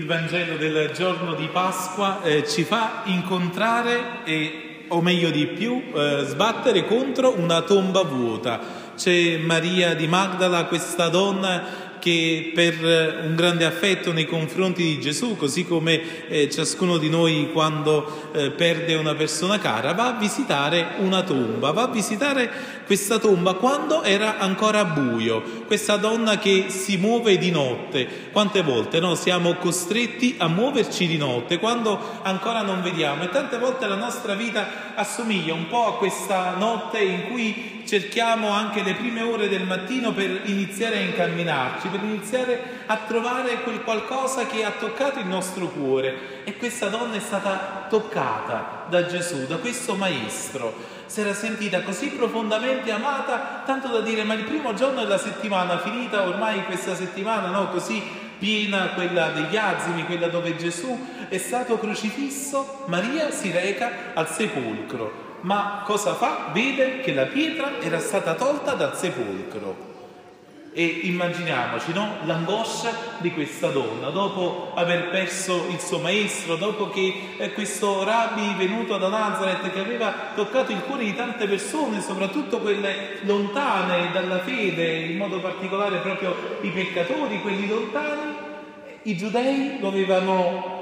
il Vangelo del giorno di Pasqua eh, ci fa incontrare, e, o meglio di più, eh, sbattere contro una tomba vuota. C'è Maria di Magdala, questa donna che per un grande affetto nei confronti di Gesù, così come eh, ciascuno di noi quando eh, perde una persona cara, va a visitare una tomba, va a visitare questa tomba quando era ancora buio, questa donna che si muove di notte. Quante volte no? siamo costretti a muoverci di notte quando ancora non vediamo e tante volte la nostra vita assomiglia un po' a questa notte in cui cerchiamo anche le prime ore del mattino per iniziare a incamminarci, per iniziare a trovare quel qualcosa che ha toccato il nostro cuore. E questa donna è stata toccata da Gesù, da questo maestro. Si era sentita così profondamente amata, tanto da dire, ma il primo giorno della settimana, finita ormai questa settimana, no, così piena quella degli azimi, quella dove Gesù è stato crocifisso, Maria si reca al sepolcro ma cosa fa? Vede che la pietra era stata tolta dal sepolcro. E immaginiamoci no? l'angoscia di questa donna, dopo aver perso il suo maestro, dopo che eh, questo rabbi venuto da Nazareth che aveva toccato il cuore di tante persone, soprattutto quelle lontane dalla fede, in modo particolare proprio i peccatori, quelli lontani, i giudei lo avevano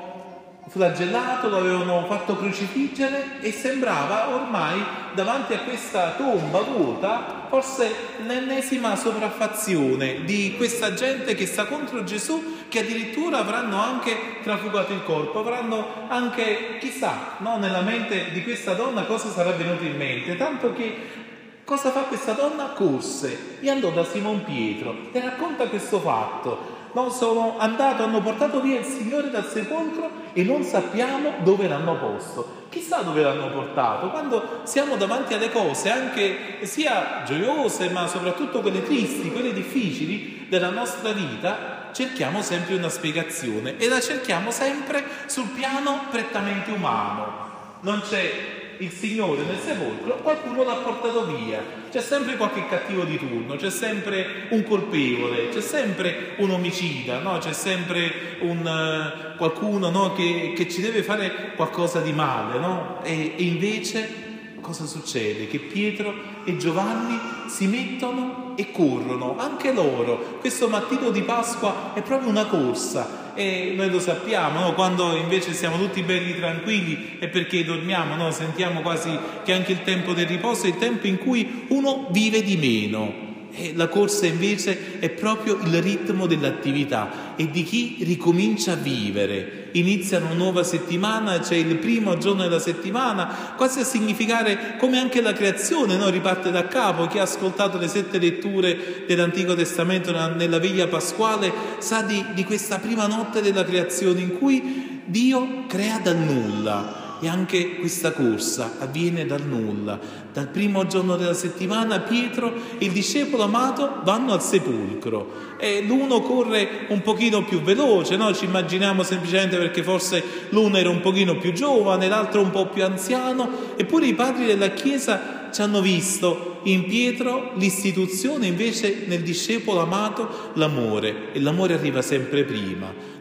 flagellato, lo avevano fatto crocifiggere e sembrava ormai davanti a questa tomba vuota forse l'ennesima sopraffazione di questa gente che sta contro Gesù che addirittura avranno anche trafugato il corpo, avranno anche, chissà, no, nella mente di questa donna cosa sarà venuto in mente, tanto che Cosa fa questa donna? Corse e andò da Simon Pietro e racconta questo fatto no, sono andato, hanno portato via il Signore dal sepolcro e non sappiamo dove l'hanno posto. Chissà dove l'hanno portato. Quando siamo davanti alle cose, anche sia gioiose, ma soprattutto quelle tristi, quelle difficili della nostra vita, cerchiamo sempre una spiegazione e la cerchiamo sempre sul piano prettamente umano. Non c'è il Signore nel sepolcro, qualcuno l'ha portato via. C'è sempre qualche cattivo di turno, c'è sempre un colpevole, c'è sempre un omicida, no? c'è sempre un, uh, qualcuno no? che, che, ci deve fare qualcosa di male. No? E, e invece cosa succede? Che Pietro e Giovanni si mettono e corrono, anche loro. Questo mattino di Pasqua è proprio una corsa e noi lo sappiamo, no? quando invece siamo tutti belli tranquilli è perché dormiamo, no? sentiamo quasi che anche il tempo del riposo è il tempo in cui uno vive di meno. E la corsa invece è proprio il ritmo dell'attività e di chi ricomincia a vivere. Inizia una nuova settimana, c'è il primo giorno della settimana, quasi a significare come anche la creazione no? riparte da capo. Chi ha ascoltato le sette letture dell'Antico Testamento nella veglia pasquale sa di, di questa prima notte della creazione in cui Dio crea dal nulla e anche questa corsa avviene dal nulla. Dal primo giorno della settimana Pietro e il discepolo amato vanno al sepolcro e l'uno corre un pochino più veloce, no? ci immaginiamo semplicemente perché forse l'uno era un pochino più giovane, l'altro un po' più anziano, eppure i padri della Chiesa ci hanno visto in Pietro l'istituzione, invece nel discepolo amato l'amore e l'amore arriva sempre prima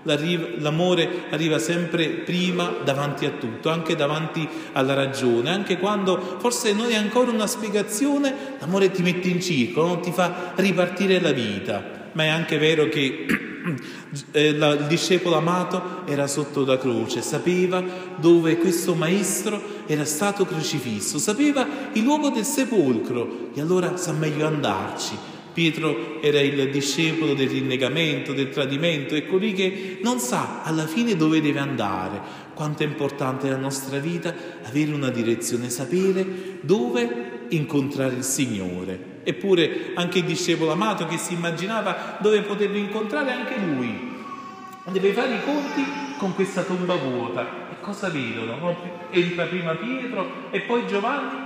l'amore arriva sempre prima davanti a tutto, anche davanti alla ragione, anche quando forse non è ancora una spiegazione, l'amore ti mette in circolo, ti fa ripartire la vita. Ma è anche vero che il discepolo amato era sotto la croce, sapeva dove questo maestro era stato crocifisso, sapeva il luogo del sepolcro e allora sa meglio andarci Pietro era il discepolo del rinnegamento, del tradimento, è colui che non sa alla fine dove deve andare. Quanto è importante nella nostra vita avere una direzione, sapere dove incontrare il Signore. Eppure anche il discepolo amato che si immaginava dove poterlo incontrare, anche lui deve fare i conti con questa tomba vuota. E cosa vedono? Entra prima Pietro e poi Giovanni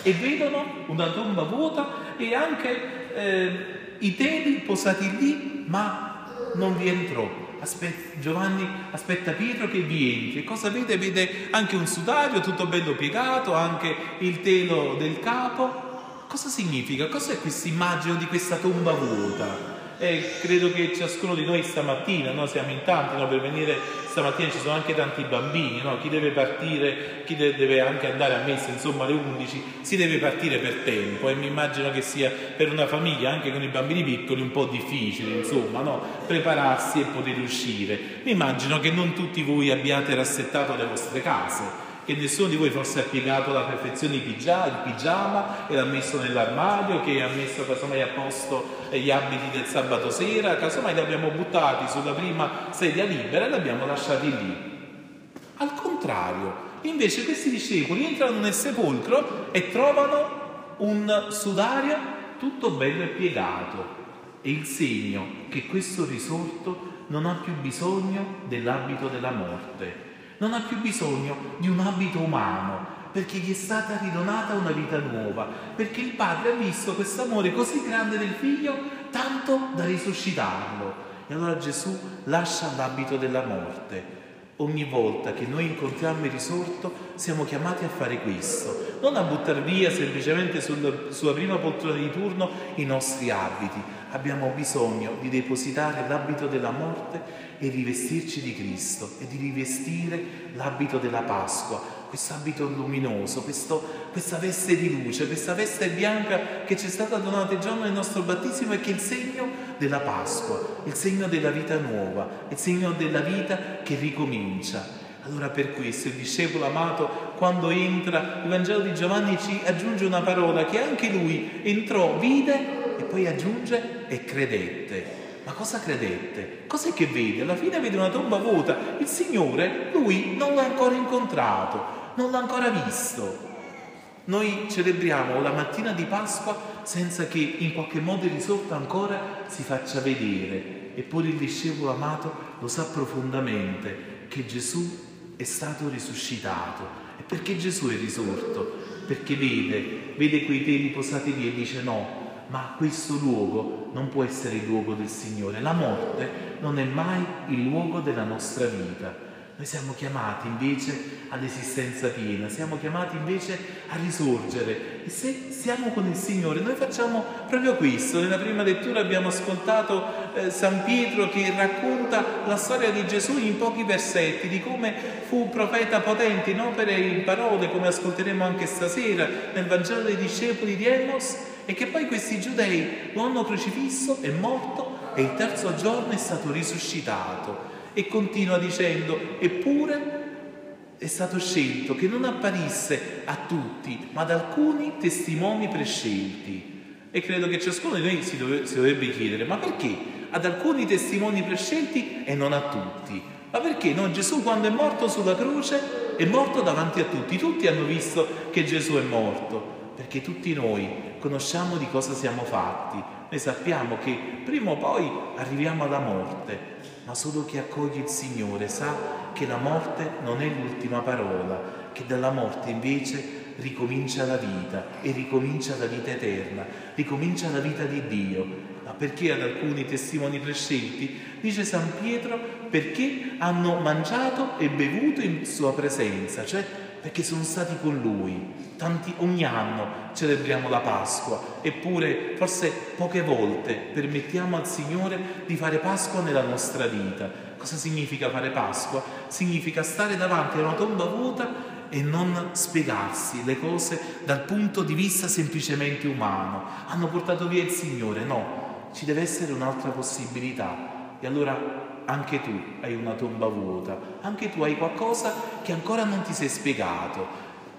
e vedono una tomba vuota e anche eh, i teli posati lì, ma non vi entrò. Aspetta, Giovanni aspetta Pietro che vi entri. E cosa vede? Vede anche un sudario tutto bello piegato, anche il telo del capo. Cosa significa? Cos'è questa immagine di questa tomba vuota? E credo che ciascuno di noi stamattina, no? siamo in tanti no? per venire stamattina, ci sono anche tanti bambini, no? chi deve partire, chi deve anche andare a messa, insomma alle 11, si deve partire per tempo e mi immagino che sia per una famiglia, anche con i bambini piccoli, un po' difficile, insomma, prepararsi e poter uscire. Mi immagino che non tutti voi abbiate rassettato le vostre case che nessuno di voi forse ha piegato alla perfezione il pigiama e l'ha messo nell'armadio, che ha messo casomai a posto gli abiti del sabato sera, casomai li abbiamo buttati sulla prima sedia libera e li abbiamo lasciati lì. Al contrario, invece questi discepoli entrano nel sepolcro e trovano un sudario tutto bello e piegato. È il segno che questo risorto non ha più bisogno dell'abito della morte non ha più bisogno di un abito umano, perché gli è stata ridonata una vita nuova, perché il padre ha visto questo amore così grande del figlio, tanto da risuscitarlo. E allora Gesù lascia l'abito della morte. Ogni volta che noi incontriamo il risorto siamo chiamati a fare questo, non a buttare via semplicemente sul, sulla prima poltrona di turno i nostri abiti. Abbiamo bisogno di depositare l'abito della morte e rivestirci di Cristo e di rivestire l'abito della Pasqua, questo abito luminoso, questo, questa veste di luce, questa veste bianca che ci è stata donata il giorno del nostro battesimo e che è il segno della Pasqua, il segno della vita nuova, il segno della vita che ricomincia. Allora per questo il discepolo amato quando entra, il Vangelo di Giovanni ci aggiunge una parola che anche lui entrò, vide e poi aggiunge e credette. Ma cosa credette? Cos'è che vede? Alla fine vede una tomba vuota. Il Signore, lui non l'ha ancora incontrato, non l'ha ancora visto. Noi celebriamo la mattina di Pasqua senza che in qualche modo il risorto ancora si faccia vedere. Eppure il discepolo amato lo sa profondamente che Gesù è stato risuscitato. E perché Gesù è risorto? Perché vede, vede quei teli posati lì e dice no, ma questo luogo non può essere il luogo del Signore. La morte non è mai il luogo della nostra vita. Noi siamo chiamati invece all'esistenza piena, siamo chiamati invece a risorgere. E se siamo con il Signore, noi facciamo proprio questo. Nella prima lettura abbiamo ascoltato eh, San Pietro che racconta la storia di Gesù in pochi versetti, di come fu un profeta potente in opere e in parole, come ascolteremo anche stasera nel Vangelo dei discepoli di Emos e che poi questi giudei lo hanno crocifisso, è morto e il terzo giorno è stato risuscitato. E continua dicendo, eppure è stato scelto che non apparisse a tutti, ma ad alcuni testimoni prescelti. E credo che ciascuno di noi si, dove, si dovrebbe chiedere, ma perché ad alcuni testimoni prescelti e non a tutti? Ma perché no? Gesù quando è morto sulla croce è morto davanti a tutti, tutti hanno visto che Gesù è morto perché tutti noi conosciamo di cosa siamo fatti, noi sappiamo che prima o poi arriviamo alla morte, ma solo chi accoglie il Signore sa che la morte non è l'ultima parola, che dalla morte invece ricomincia la vita e ricomincia la vita eterna, ricomincia la vita di Dio. Ma perché ad alcuni testimoni prescelti? Dice San Pietro perché hanno mangiato e bevuto in sua presenza, cioè perché sono stati con lui. Tanti, ogni anno celebriamo la Pasqua, eppure forse poche volte permettiamo al Signore di fare Pasqua nella nostra vita. Cosa significa fare Pasqua? Significa stare davanti a una tomba vuota e non spiegarsi le cose dal punto di vista semplicemente umano. Hanno portato via il Signore? No, ci deve essere un'altra possibilità. E allora anche tu hai una tomba vuota, anche tu hai qualcosa che ancora non ti sei spiegato,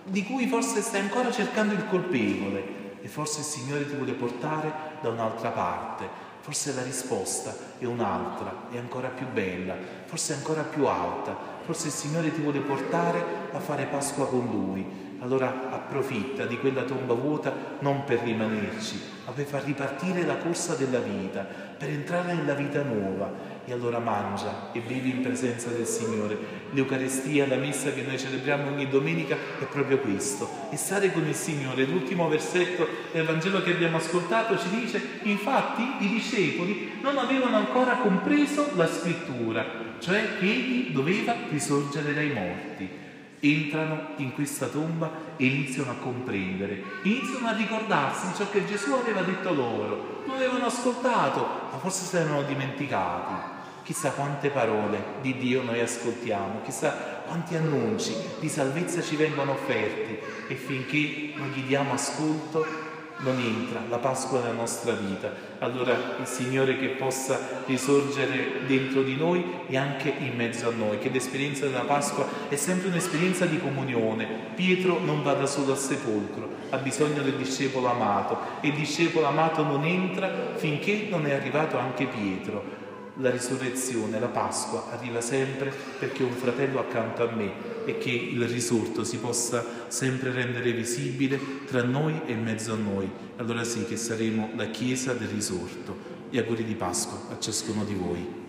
di cui forse stai ancora cercando il colpevole e forse il Signore ti vuole portare da un'altra parte. Forse la risposta è un'altra, è ancora più bella, forse è ancora più alta, forse il Signore ti vuole portare a fare Pasqua con Lui. Allora approfitta di quella tomba vuota non per rimanerci, ma per far ripartire la corsa della vita, per entrare nella vita nuova e allora mangia e bevi in presenza del Signore. L'Eucarestia, la messa che noi celebriamo ogni domenica è proprio questo, è stare con il Signore. L'ultimo versetto del Vangelo che abbiamo ascoltato ci dice, infatti i discepoli non avevano ancora compreso la scrittura, cioè che egli doveva risorgere dai morti. Entrano in questa tomba e iniziano a comprendere, iniziano a ricordarsi di ciò che Gesù aveva detto loro. Non avevano ascoltato, ma forse si erano dimenticati. Chissà quante parole di Dio noi ascoltiamo, chissà quanti annunci di salvezza ci vengono offerti e finché non gli diamo ascolto non entra la Pasqua nella nostra vita. Allora il Signore che possa risorgere dentro di noi e anche in mezzo a noi, che l'esperienza della Pasqua è sempre un'esperienza di comunione. Pietro non va da solo al sepolcro, ha bisogno del discepolo amato e il discepolo amato non entra finché non è arrivato anche Pietro la risurrezione, la Pasqua arriva sempre perché un fratello accanto a me e che il risorto si possa sempre rendere visibile tra noi e in mezzo a noi. Allora sì che saremo la Chiesa del risorto. E auguri di Pasqua a ciascuno di voi.